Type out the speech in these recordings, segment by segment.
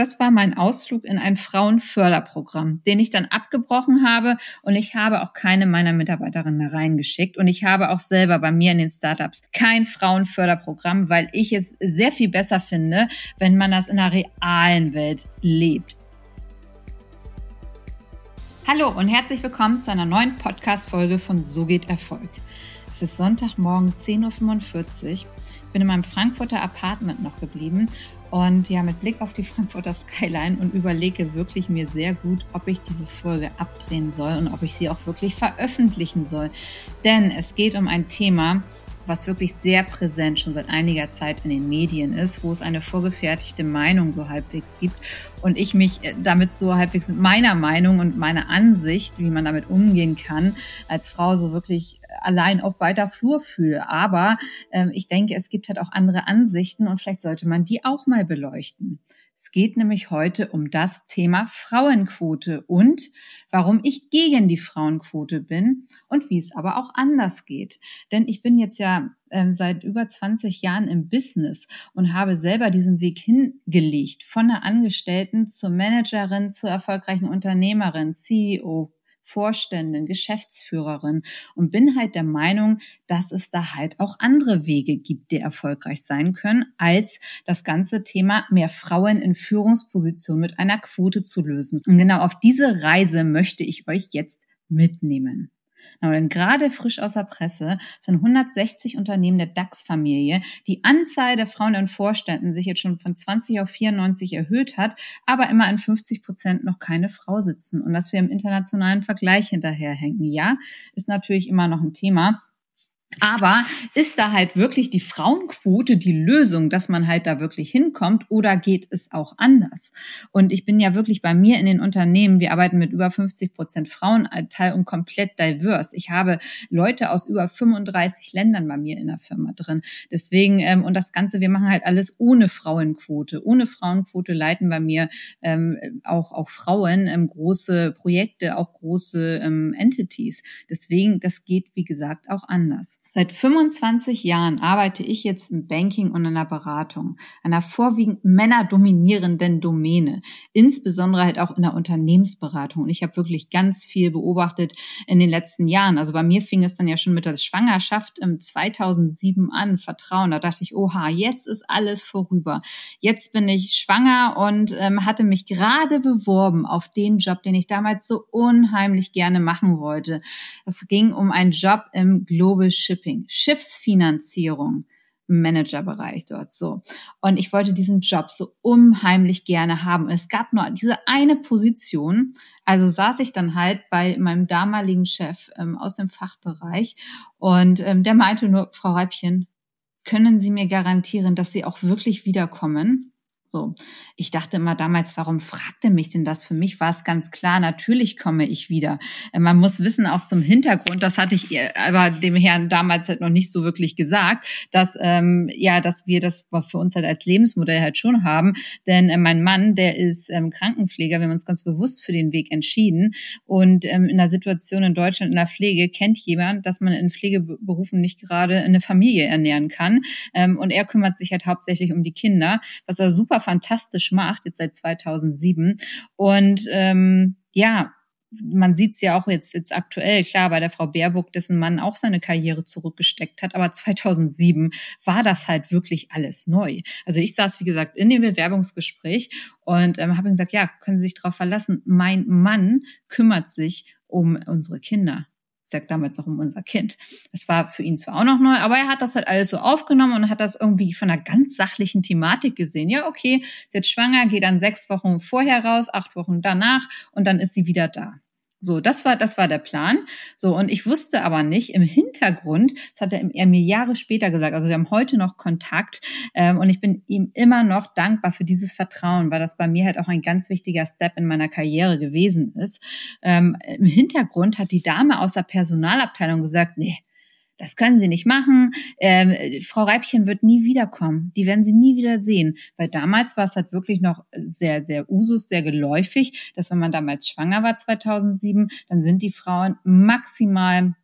Das war mein Ausflug in ein Frauenförderprogramm, den ich dann abgebrochen habe und ich habe auch keine meiner Mitarbeiterinnen da reingeschickt und ich habe auch selber bei mir in den Startups kein Frauenförderprogramm, weil ich es sehr viel besser finde, wenn man das in der realen Welt lebt. Hallo und herzlich willkommen zu einer neuen Podcast-Folge von So geht Erfolg. Es ist Sonntagmorgen 10.45 Uhr. Ich bin in meinem Frankfurter Apartment noch geblieben und ja, mit Blick auf die Frankfurter Skyline und überlege wirklich mir sehr gut, ob ich diese Folge abdrehen soll und ob ich sie auch wirklich veröffentlichen soll. Denn es geht um ein Thema, was wirklich sehr präsent schon seit einiger Zeit in den Medien ist, wo es eine vorgefertigte Meinung so halbwegs gibt und ich mich äh, damit so halbwegs mit meiner Meinung und meiner Ansicht, wie man damit umgehen kann, als Frau so wirklich allein auf weiter Flur fühle. Aber ähm, ich denke, es gibt halt auch andere Ansichten und vielleicht sollte man die auch mal beleuchten. Es geht nämlich heute um das Thema Frauenquote und warum ich gegen die Frauenquote bin und wie es aber auch anders geht. Denn ich bin jetzt ja äh, seit über 20 Jahren im Business und habe selber diesen Weg hingelegt, von der Angestellten zur Managerin, zur erfolgreichen Unternehmerin, CEO, Vorständin, Geschäftsführerin und bin halt der Meinung, dass es da halt auch andere Wege gibt, die erfolgreich sein können, als das ganze Thema mehr Frauen in Führungspositionen mit einer Quote zu lösen. Und genau auf diese Reise möchte ich euch jetzt mitnehmen. Genau, denn gerade frisch aus der Presse sind 160 Unternehmen der DAX-Familie. Die Anzahl der Frauen in Vorständen sich jetzt schon von 20 auf 94 erhöht hat, aber immer in 50 Prozent noch keine Frau sitzen. Und dass wir im internationalen Vergleich hinterherhängen, ja, ist natürlich immer noch ein Thema. Aber ist da halt wirklich die Frauenquote die Lösung, dass man halt da wirklich hinkommt oder geht es auch anders? Und ich bin ja wirklich bei mir in den Unternehmen, wir arbeiten mit über 50 Prozent Frauenanteil und komplett diverse. Ich habe Leute aus über 35 Ländern bei mir in der Firma drin. Deswegen, ähm, und das Ganze, wir machen halt alles ohne Frauenquote. Ohne Frauenquote leiten bei mir ähm, auch, auch Frauen ähm, große Projekte, auch große ähm, Entities. Deswegen, das geht, wie gesagt, auch anders. Seit 25 Jahren arbeite ich jetzt im Banking und in der Beratung, einer vorwiegend männerdominierenden Domäne, insbesondere halt auch in der Unternehmensberatung. Und ich habe wirklich ganz viel beobachtet in den letzten Jahren. Also bei mir fing es dann ja schon mit der Schwangerschaft im 2007 an, Vertrauen. Da dachte ich, oha, jetzt ist alles vorüber. Jetzt bin ich schwanger und ähm, hatte mich gerade beworben auf den Job, den ich damals so unheimlich gerne machen wollte. Es ging um einen Job im Global Ship Shipping, Schiffsfinanzierung Managerbereich dort so. Und ich wollte diesen Job so unheimlich gerne haben. es gab nur diese eine Position. Also saß ich dann halt bei meinem damaligen Chef ähm, aus dem Fachbereich und ähm, der meinte nur, Frau Reibchen, können Sie mir garantieren, dass Sie auch wirklich wiederkommen? So, ich dachte immer damals, warum fragt er mich denn das? Für mich war es ganz klar, natürlich komme ich wieder. Äh, man muss wissen, auch zum Hintergrund, das hatte ich aber dem Herrn damals halt noch nicht so wirklich gesagt, dass ähm, ja, dass wir das für uns halt als Lebensmodell halt schon haben. Denn äh, mein Mann, der ist ähm, Krankenpfleger, wir haben uns ganz bewusst für den Weg entschieden. Und ähm, in der Situation in Deutschland in der Pflege kennt jemand, dass man in Pflegeberufen nicht gerade eine Familie ernähren kann. Ähm, und er kümmert sich halt hauptsächlich um die Kinder, was er super fantastisch macht, jetzt seit 2007. Und ähm, ja, man sieht es ja auch jetzt, jetzt aktuell, klar, bei der Frau Baerbock, dessen Mann auch seine Karriere zurückgesteckt hat, aber 2007 war das halt wirklich alles neu. Also ich saß, wie gesagt, in dem Bewerbungsgespräch und ähm, habe gesagt, ja, können Sie sich darauf verlassen, mein Mann kümmert sich um unsere Kinder sagt damals noch um unser Kind. Das war für ihn zwar auch noch neu, aber er hat das halt alles so aufgenommen und hat das irgendwie von einer ganz sachlichen Thematik gesehen. Ja, okay, sie ist schwanger, geht dann sechs Wochen vorher raus, acht Wochen danach und dann ist sie wieder da. So, das war, das war der Plan. So, und ich wusste aber nicht im Hintergrund, das hat er, mir Jahre später gesagt, also wir haben heute noch Kontakt ähm, und ich bin ihm immer noch dankbar für dieses Vertrauen, weil das bei mir halt auch ein ganz wichtiger Step in meiner Karriere gewesen ist. Ähm, Im Hintergrund hat die Dame aus der Personalabteilung gesagt, nee, das können Sie nicht machen. Ähm, Frau Reibchen wird nie wiederkommen. Die werden Sie nie wieder sehen. Weil damals war es halt wirklich noch sehr, sehr usus, sehr geläufig, dass wenn man damals schwanger war 2007, dann sind die Frauen maximal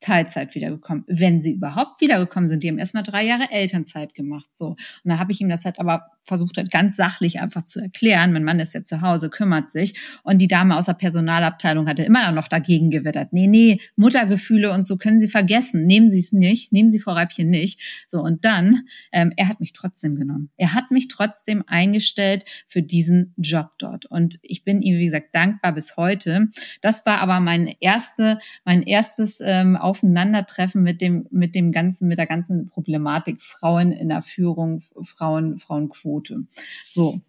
Teilzeit wiedergekommen, wenn sie überhaupt wiedergekommen sind. Die haben erstmal drei Jahre Elternzeit gemacht, so. Und da habe ich ihm das halt aber versucht, halt ganz sachlich einfach zu erklären. Mein Mann ist ja zu Hause, kümmert sich. Und die Dame aus der Personalabteilung hatte immer noch dagegen gewittert. Nee, nee, Muttergefühle und so können Sie vergessen. Nehmen Sie es nicht, nehmen Sie Frau Reibchen nicht. So, und dann, ähm, er hat mich trotzdem genommen. Er hat mich trotzdem eingestellt für diesen Job dort. Und ich bin ihm, wie gesagt, dankbar bis heute. Das war aber mein erste, mein erstes ähm, Aufeinandertreffen mit dem, mit dem ganzen, mit der ganzen Problematik Frauen in der Führung, Frauen, Frauenquote. So.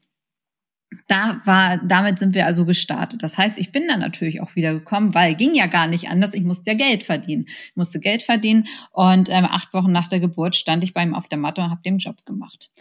Da war, damit sind wir also gestartet. Das heißt, ich bin dann natürlich auch wieder gekommen, weil ging ja gar nicht anders. Ich musste ja Geld verdienen. Ich musste Geld verdienen und ähm, acht Wochen nach der Geburt stand ich bei ihm auf der Matte und habe den Job gemacht.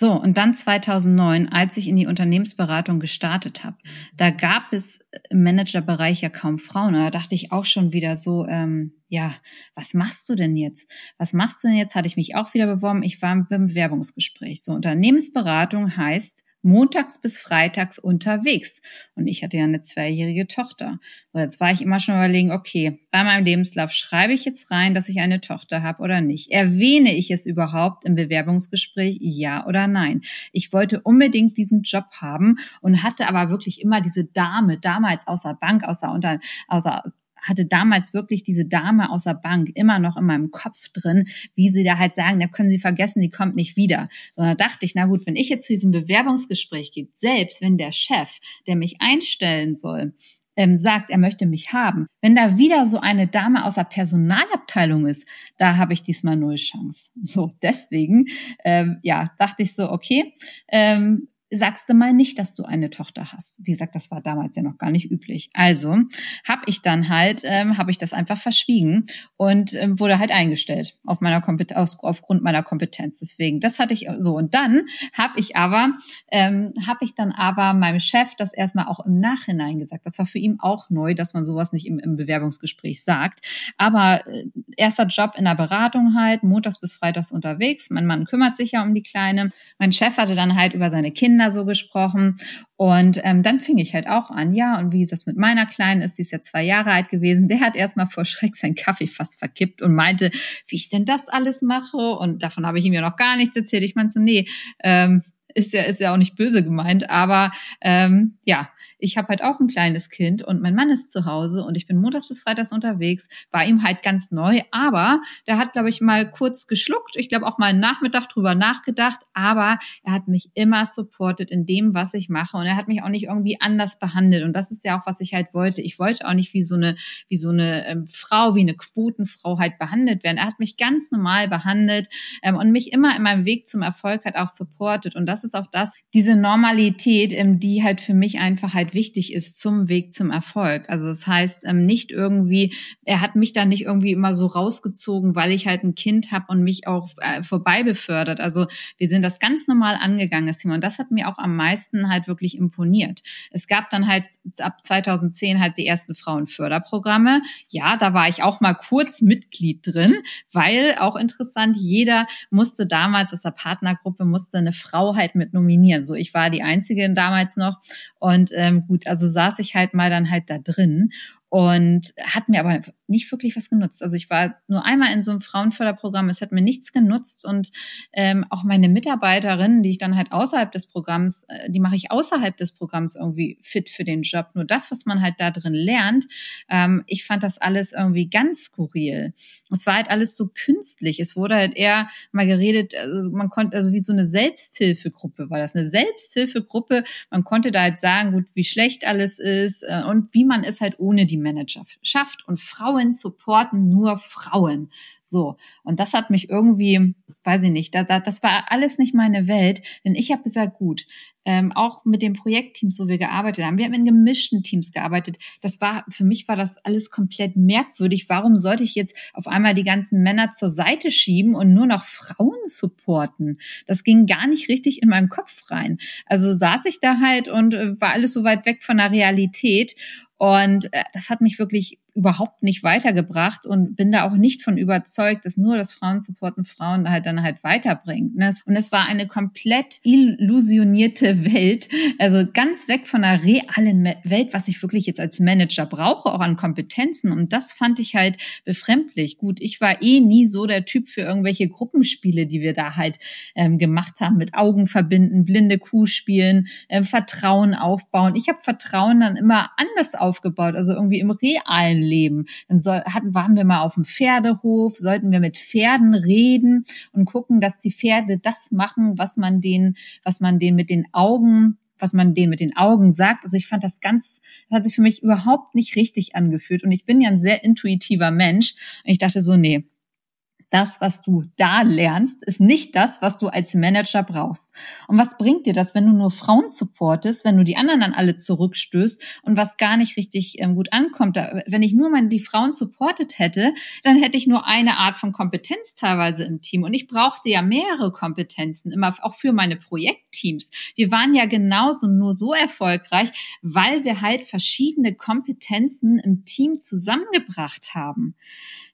So, und dann 2009, als ich in die Unternehmensberatung gestartet habe, da gab es im Managerbereich ja kaum Frauen. Da dachte ich auch schon wieder so, ähm, ja, was machst du denn jetzt? Was machst du denn jetzt? Hatte ich mich auch wieder beworben. Ich war im Bewerbungsgespräch. So, Unternehmensberatung heißt, montags bis freitags unterwegs. Und ich hatte ja eine zweijährige Tochter. Und jetzt war ich immer schon überlegen, okay, bei meinem Lebenslauf schreibe ich jetzt rein, dass ich eine Tochter habe oder nicht. Erwähne ich es überhaupt im Bewerbungsgespräch, ja oder nein? Ich wollte unbedingt diesen Job haben und hatte aber wirklich immer diese Dame damals außer Bank, außer, unter, außer hatte damals wirklich diese Dame aus der Bank immer noch in meinem Kopf drin, wie sie da halt sagen, da können Sie vergessen, die kommt nicht wieder. Sondern da dachte ich, na gut, wenn ich jetzt zu diesem Bewerbungsgespräch gehe, selbst wenn der Chef, der mich einstellen soll, ähm, sagt, er möchte mich haben. Wenn da wieder so eine Dame aus der Personalabteilung ist, da habe ich diesmal null Chance. So, deswegen, ähm, ja, dachte ich so, okay, ähm, sagst du mal nicht, dass du eine Tochter hast. Wie gesagt, das war damals ja noch gar nicht üblich. Also habe ich dann halt, ähm, habe ich das einfach verschwiegen und ähm, wurde halt eingestellt auf meiner Kompetenz, aufgrund meiner Kompetenz. Deswegen, das hatte ich so. Und dann habe ich aber, ähm, habe ich dann aber meinem Chef das erstmal auch im Nachhinein gesagt. Das war für ihn auch neu, dass man sowas nicht im, im Bewerbungsgespräch sagt. Aber äh, erster Job in der Beratung halt, montags bis freitags unterwegs. Mein Mann kümmert sich ja um die Kleine. Mein Chef hatte dann halt über seine Kinder Kinder so gesprochen. Und ähm, dann fing ich halt auch an, ja, und wie das mit meiner Kleinen ist, sie ist ja zwei Jahre alt gewesen, der hat erstmal vor Schreck seinen Kaffee fast verkippt und meinte, wie ich denn das alles mache. Und davon habe ich ihm ja noch gar nichts erzählt. Ich meinte so, nee, ähm, ist ja, ist ja auch nicht böse gemeint, aber ähm, ja, ich habe halt auch ein kleines Kind und mein Mann ist zu Hause und ich bin montags bis freitags unterwegs, war ihm halt ganz neu, aber der hat, glaube ich, mal kurz geschluckt, ich glaube auch mal einen Nachmittag drüber nachgedacht, aber er hat mich immer supportet in dem, was ich mache und er hat mich auch nicht irgendwie anders behandelt und das ist ja auch, was ich halt wollte. Ich wollte auch nicht wie so eine, wie so eine ähm, Frau, wie eine Quotenfrau halt behandelt werden. Er hat mich ganz normal behandelt ähm, und mich immer in meinem Weg zum Erfolg halt auch supportet und das ist auch das, diese Normalität, ähm, die halt für mich einfach halt wichtig ist zum Weg zum Erfolg. Also das heißt, ähm, nicht irgendwie, er hat mich da nicht irgendwie immer so rausgezogen, weil ich halt ein Kind habe und mich auch äh, vorbei befördert. Also wir sind das ganz normal angegangen, das Thema. Und das hat mir auch am meisten halt wirklich imponiert. Es gab dann halt ab 2010 halt die ersten Frauenförderprogramme. Ja, da war ich auch mal kurz Mitglied drin, weil auch interessant, jeder musste damals aus der Partnergruppe musste eine Frau halt mit nominieren. So, ich war die einzige damals noch und ähm, gut, also saß ich halt mal dann halt da drin und hat mir aber nicht wirklich was genutzt. Also ich war nur einmal in so einem Frauenförderprogramm, es hat mir nichts genutzt und ähm, auch meine Mitarbeiterinnen, die ich dann halt außerhalb des Programms, äh, die mache ich außerhalb des Programms irgendwie fit für den Job. Nur das, was man halt da drin lernt, ähm, ich fand das alles irgendwie ganz skurril. Es war halt alles so künstlich. Es wurde halt eher mal geredet, also man konnte, also wie so eine Selbsthilfegruppe war das, eine Selbsthilfegruppe. Man konnte da halt sagen, gut, wie schlecht alles ist äh, und wie man es halt ohne die Manager schafft. Und Frauen supporten nur Frauen. So. Und das hat mich irgendwie, weiß ich nicht, da, da, das war alles nicht meine Welt, denn ich habe gesagt, gut, ähm, auch mit den Projektteams, wo wir gearbeitet haben. Wir haben in gemischten Teams gearbeitet. Das war, für mich war das alles komplett merkwürdig. Warum sollte ich jetzt auf einmal die ganzen Männer zur Seite schieben und nur noch Frauen supporten? Das ging gar nicht richtig in meinen Kopf rein. Also saß ich da halt und äh, war alles so weit weg von der Realität. Und äh, das hat mich wirklich überhaupt nicht weitergebracht und bin da auch nicht von überzeugt, dass nur das Frauensupporten Frauen halt dann halt weiterbringt. Ne? Und es war eine komplett illusionierte Welt, also ganz weg von der realen Welt, was ich wirklich jetzt als Manager brauche, auch an Kompetenzen. Und das fand ich halt befremdlich. Gut, ich war eh nie so der Typ für irgendwelche Gruppenspiele, die wir da halt ähm, gemacht haben, mit Augen verbinden, blinde Kuh spielen, äh, Vertrauen aufbauen. Ich habe Vertrauen dann immer anders aufgebaut, also irgendwie im realen Leben. Dann soll, hatten, waren wir mal auf dem Pferdehof, sollten wir mit Pferden reden und gucken, dass die Pferde das machen, was man denen, was man denen mit den Augen was man denen mit den Augen sagt. Also ich fand das ganz, das hat sich für mich überhaupt nicht richtig angefühlt. Und ich bin ja ein sehr intuitiver Mensch. Und ich dachte so, nee, das, was du da lernst, ist nicht das, was du als Manager brauchst. Und was bringt dir das, wenn du nur Frauen supportest, wenn du die anderen dann alle zurückstößt und was gar nicht richtig ähm, gut ankommt? Da, wenn ich nur mal die Frauen supportet hätte, dann hätte ich nur eine Art von Kompetenz teilweise im Team. Und ich brauchte ja mehrere Kompetenzen, immer auch für meine Projektteams. Wir waren ja genauso nur so erfolgreich, weil wir halt verschiedene Kompetenzen im Team zusammengebracht haben.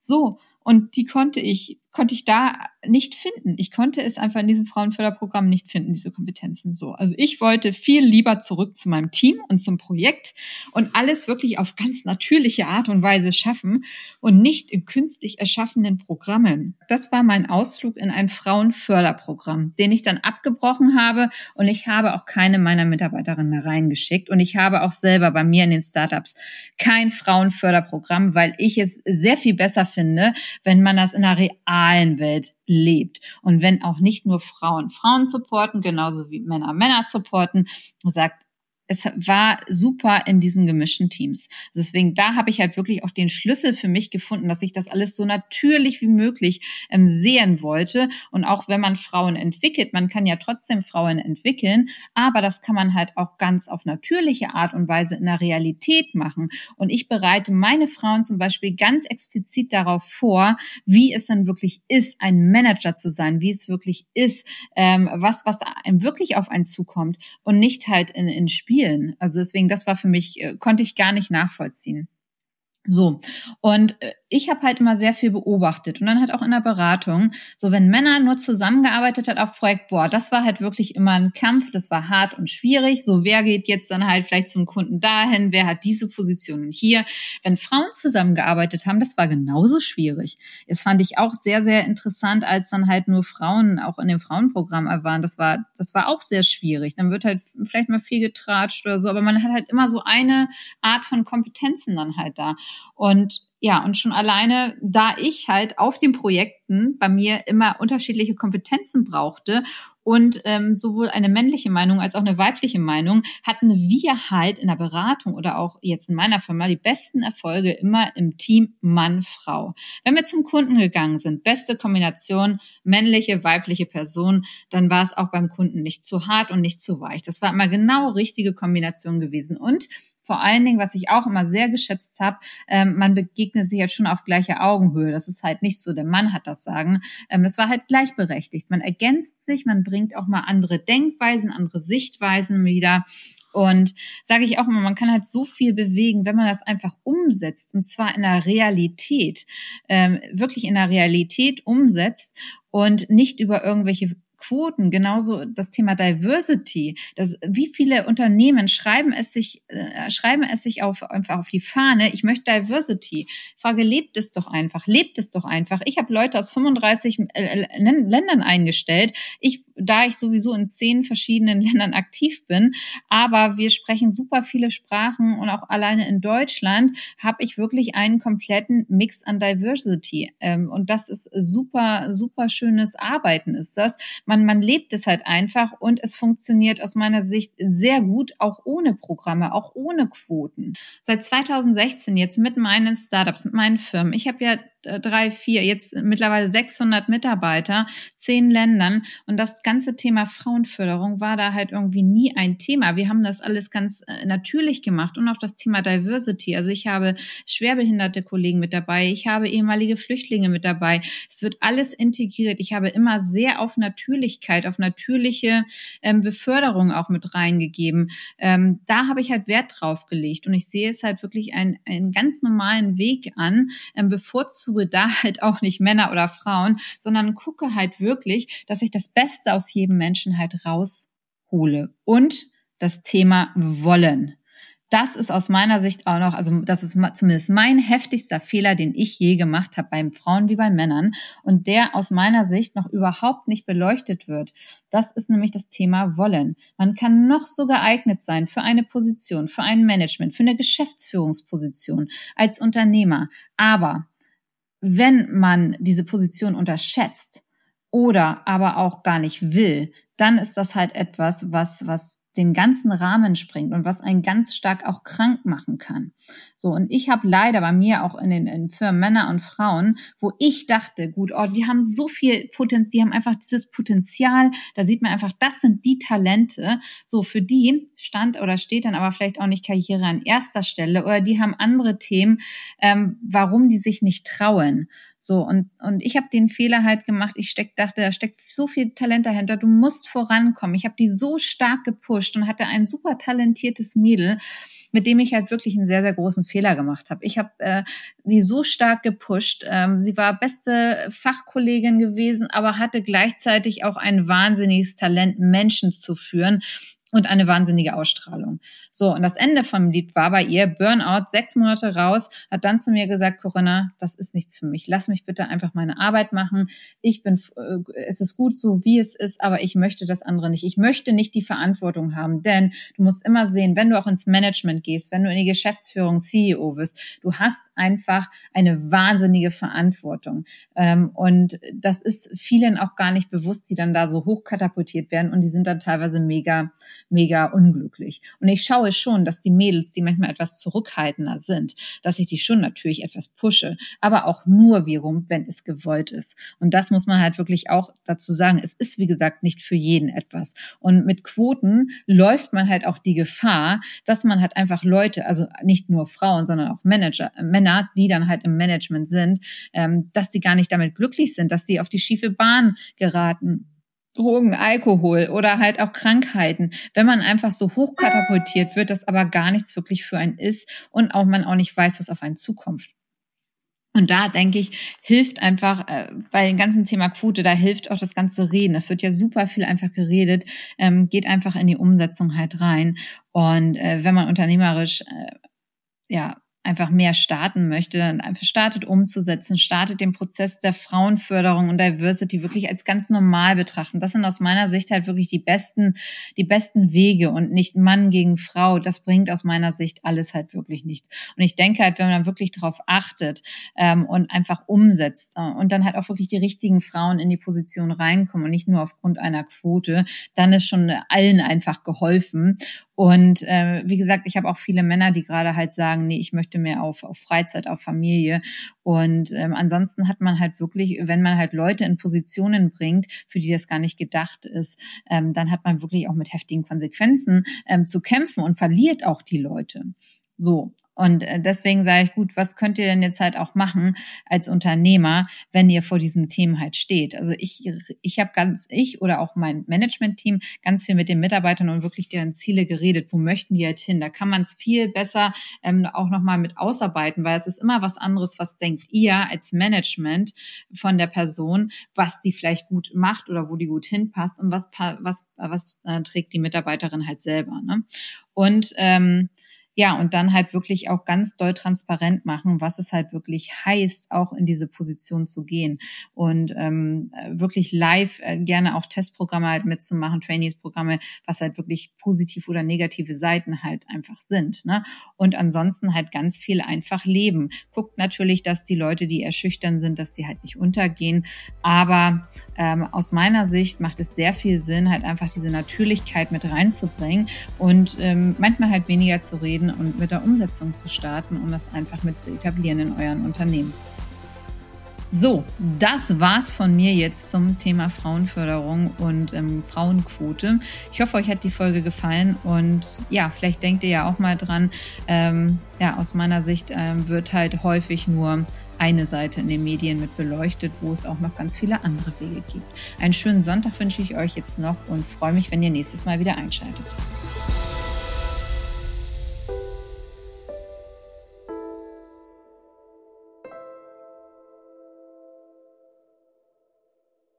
So, und die konnte ich konnte ich da nicht finden. Ich konnte es einfach in diesem Frauenförderprogramm nicht finden, diese Kompetenzen so. Also ich wollte viel lieber zurück zu meinem Team und zum Projekt und alles wirklich auf ganz natürliche Art und Weise schaffen und nicht in künstlich erschaffenen Programmen. Das war mein Ausflug in ein Frauenförderprogramm, den ich dann abgebrochen habe und ich habe auch keine meiner Mitarbeiterinnen reingeschickt und ich habe auch selber bei mir in den Startups kein Frauenförderprogramm, weil ich es sehr viel besser finde, wenn man das in realen realen Welt lebt. Und wenn auch nicht nur Frauen Frauen supporten, genauso wie Männer Männer supporten, sagt, es war super in diesen gemischten Teams. Deswegen, da habe ich halt wirklich auch den Schlüssel für mich gefunden, dass ich das alles so natürlich wie möglich ähm, sehen wollte. Und auch wenn man Frauen entwickelt, man kann ja trotzdem Frauen entwickeln, aber das kann man halt auch ganz auf natürliche Art und Weise in der Realität machen. Und ich bereite meine Frauen zum Beispiel ganz explizit darauf vor, wie es dann wirklich ist, ein Manager zu sein, wie es wirklich ist, ähm, was, was einem wirklich auf einen zukommt und nicht halt in, in Spiel spielen. Also deswegen, das war für mich, äh, konnte ich gar nicht nachvollziehen. So, und äh, ich habe halt immer sehr viel beobachtet und dann halt auch in der Beratung, so wenn Männer nur zusammengearbeitet hat auf Projekt, boah, das war halt wirklich immer ein Kampf, das war hart und schwierig. So, wer geht jetzt dann halt vielleicht zum Kunden dahin, wer hat diese Position hier? Wenn Frauen zusammengearbeitet haben, das war genauso schwierig. Das fand ich auch sehr, sehr interessant, als dann halt nur Frauen auch in dem Frauenprogramm waren. Das war, das war auch sehr schwierig. Dann wird halt vielleicht mal viel getratscht oder so, aber man hat halt immer so eine Art von Kompetenzen dann halt da. Und ja, und schon alleine, da ich halt auf den Projekten bei mir immer unterschiedliche Kompetenzen brauchte und ähm, sowohl eine männliche Meinung als auch eine weibliche Meinung, hatten wir halt in der Beratung oder auch jetzt in meiner Firma die besten Erfolge immer im Team Mann-Frau. Wenn wir zum Kunden gegangen sind, beste Kombination männliche, weibliche Person, dann war es auch beim Kunden nicht zu hart und nicht zu weich. Das war immer genau richtige Kombination gewesen. Und vor allen Dingen, was ich auch immer sehr geschätzt habe, ähm, man begegnet sich jetzt schon auf gleicher Augenhöhe. Das ist halt nicht so, der Mann hat das Sagen. Ähm, das war halt gleichberechtigt. Man ergänzt sich, man bringt auch mal andere Denkweisen, andere Sichtweisen wieder. Und sage ich auch immer, man kann halt so viel bewegen, wenn man das einfach umsetzt, und zwar in der Realität, ähm, wirklich in der Realität umsetzt und nicht über irgendwelche Quoten, genauso das Thema Diversity. Das, wie viele Unternehmen schreiben es sich, äh, schreiben es sich auf, einfach auf die Fahne, ich möchte Diversity. Frage, lebt es doch einfach, lebt es doch einfach. Ich habe Leute aus 35 äh, Ländern eingestellt. Ich, da ich sowieso in zehn verschiedenen Ländern aktiv bin, aber wir sprechen super viele Sprachen und auch alleine in Deutschland habe ich wirklich einen kompletten Mix an Diversity. Ähm, und das ist super, super schönes Arbeiten ist das. Man man, man lebt es halt einfach und es funktioniert aus meiner Sicht sehr gut, auch ohne Programme, auch ohne Quoten. Seit 2016 jetzt mit meinen Startups, mit meinen Firmen. Ich habe ja drei, vier, jetzt mittlerweile 600 Mitarbeiter, zehn Ländern. Und das ganze Thema Frauenförderung war da halt irgendwie nie ein Thema. Wir haben das alles ganz äh, natürlich gemacht und auch das Thema Diversity. Also ich habe schwerbehinderte Kollegen mit dabei. Ich habe ehemalige Flüchtlinge mit dabei. Es wird alles integriert. Ich habe immer sehr auf Natürlichkeit, auf natürliche ähm, Beförderung auch mit reingegeben. Ähm, da habe ich halt Wert drauf gelegt und ich sehe es halt wirklich einen, ganz normalen Weg an, ähm, bevorzuge da halt auch nicht Männer oder Frauen, sondern gucke halt wirklich, dass ich das Beste aus jedem Menschen halt raushole und das Thema wollen das ist aus meiner Sicht auch noch, also das ist zumindest mein heftigster Fehler, den ich je gemacht habe beim Frauen wie bei Männern und der aus meiner Sicht noch überhaupt nicht beleuchtet wird. Das ist nämlich das Thema Wollen. Man kann noch so geeignet sein für eine Position, für ein Management, für eine Geschäftsführungsposition als Unternehmer. Aber wenn man diese Position unterschätzt oder aber auch gar nicht will, dann ist das halt etwas, was, was den ganzen Rahmen springt und was einen ganz stark auch krank machen kann. So, und ich habe leider bei mir auch in den in Firmen Männer und Frauen, wo ich dachte, gut, oh, die haben so viel Potenzial, die haben einfach dieses Potenzial, da sieht man einfach, das sind die Talente. So, für die stand oder steht dann aber vielleicht auch nicht Karriere an erster Stelle oder die haben andere Themen, ähm, warum die sich nicht trauen. So, und, und ich habe den Fehler halt gemacht, ich steck, dachte, da steckt so viel Talent dahinter, du musst vorankommen. Ich habe die so stark gepusht und hatte ein super talentiertes Mädel, mit dem ich halt wirklich einen sehr, sehr großen Fehler gemacht habe. Ich habe äh, sie so stark gepusht. Ähm, sie war beste Fachkollegin gewesen, aber hatte gleichzeitig auch ein wahnsinniges Talent, Menschen zu führen und eine wahnsinnige Ausstrahlung. So, und das Ende vom Lied war bei ihr Burnout, sechs Monate raus, hat dann zu mir gesagt, Corinna, das ist nichts für mich. Lass mich bitte einfach meine Arbeit machen. Ich bin, äh, es ist gut so, wie es ist, aber ich möchte das andere nicht. Ich möchte nicht die Verantwortung haben, denn du musst immer sehen, wenn du auch ins Management gehst, wenn du in die Geschäftsführung CEO wirst, du hast einfach eine wahnsinnige Verantwortung. Ähm, und das ist vielen auch gar nicht bewusst, die dann da so hochkatapultiert werden und die sind dann teilweise mega mega unglücklich. Und ich schaue schon, dass die Mädels, die manchmal etwas zurückhaltender sind, dass ich die schon natürlich etwas pushe, aber auch nur wiederum, wenn es gewollt ist. Und das muss man halt wirklich auch dazu sagen. Es ist, wie gesagt, nicht für jeden etwas. Und mit Quoten läuft man halt auch die Gefahr, dass man halt einfach Leute, also nicht nur Frauen, sondern auch Manager, Männer, die dann halt im Management sind, ähm, dass sie gar nicht damit glücklich sind, dass sie auf die schiefe Bahn geraten Drogen, Alkohol oder halt auch Krankheiten, wenn man einfach so hochkatapultiert wird, dass aber gar nichts wirklich für einen ist und auch man auch nicht weiß, was auf einen zukommt. Und da denke ich, hilft einfach äh, bei dem ganzen Thema Quote, da hilft auch das ganze Reden. Es wird ja super viel einfach geredet, ähm, geht einfach in die Umsetzung halt rein. Und äh, wenn man unternehmerisch äh, ja einfach mehr starten möchte, dann einfach startet umzusetzen, startet den Prozess der Frauenförderung und Diversity wirklich als ganz normal betrachten. Das sind aus meiner Sicht halt wirklich die besten, die besten Wege und nicht Mann gegen Frau. Das bringt aus meiner Sicht alles halt wirklich nicht. Und ich denke halt, wenn man dann wirklich darauf achtet ähm, und einfach umsetzt äh, und dann halt auch wirklich die richtigen Frauen in die Position reinkommen und nicht nur aufgrund einer Quote, dann ist schon allen einfach geholfen. Und äh, wie gesagt, ich habe auch viele Männer, die gerade halt sagen, nee, ich möchte mehr auf, auf Freizeit, auf Familie. Und ähm, ansonsten hat man halt wirklich, wenn man halt Leute in Positionen bringt, für die das gar nicht gedacht ist, ähm, dann hat man wirklich auch mit heftigen Konsequenzen ähm, zu kämpfen und verliert auch die Leute. So, und äh, deswegen sage ich, gut, was könnt ihr denn jetzt halt auch machen als Unternehmer, wenn ihr vor diesen Themen halt steht? Also ich, ich habe ganz, ich oder auch mein Management-Team ganz viel mit den Mitarbeitern und wirklich deren Ziele geredet. Wo möchten die halt hin? Da kann man es viel besser ähm, auch nochmal mit ausarbeiten, weil es ist immer was anderes, was denkt ihr als Management von der Person, was die vielleicht gut macht oder wo die gut hinpasst und was, was, was äh, trägt die Mitarbeiterin halt selber. Ne? Und ähm, ja, und dann halt wirklich auch ganz doll transparent machen, was es halt wirklich heißt, auch in diese Position zu gehen. Und ähm, wirklich live äh, gerne auch Testprogramme halt mitzumachen, Trainingsprogramme, was halt wirklich positiv oder negative Seiten halt einfach sind. Ne? Und ansonsten halt ganz viel einfach leben. Guckt natürlich, dass die Leute, die erschüchtern sind, dass die halt nicht untergehen. Aber ähm, aus meiner Sicht macht es sehr viel Sinn, halt einfach diese Natürlichkeit mit reinzubringen und ähm, manchmal halt weniger zu reden und mit der Umsetzung zu starten, um das einfach mit zu etablieren in euren Unternehmen. So, das war's von mir jetzt zum Thema Frauenförderung und ähm, Frauenquote. Ich hoffe, euch hat die Folge gefallen und ja, vielleicht denkt ihr ja auch mal dran. Ähm, ja, aus meiner Sicht ähm, wird halt häufig nur eine Seite in den Medien mit beleuchtet, wo es auch noch ganz viele andere Wege gibt. Einen schönen Sonntag wünsche ich euch jetzt noch und freue mich, wenn ihr nächstes Mal wieder einschaltet.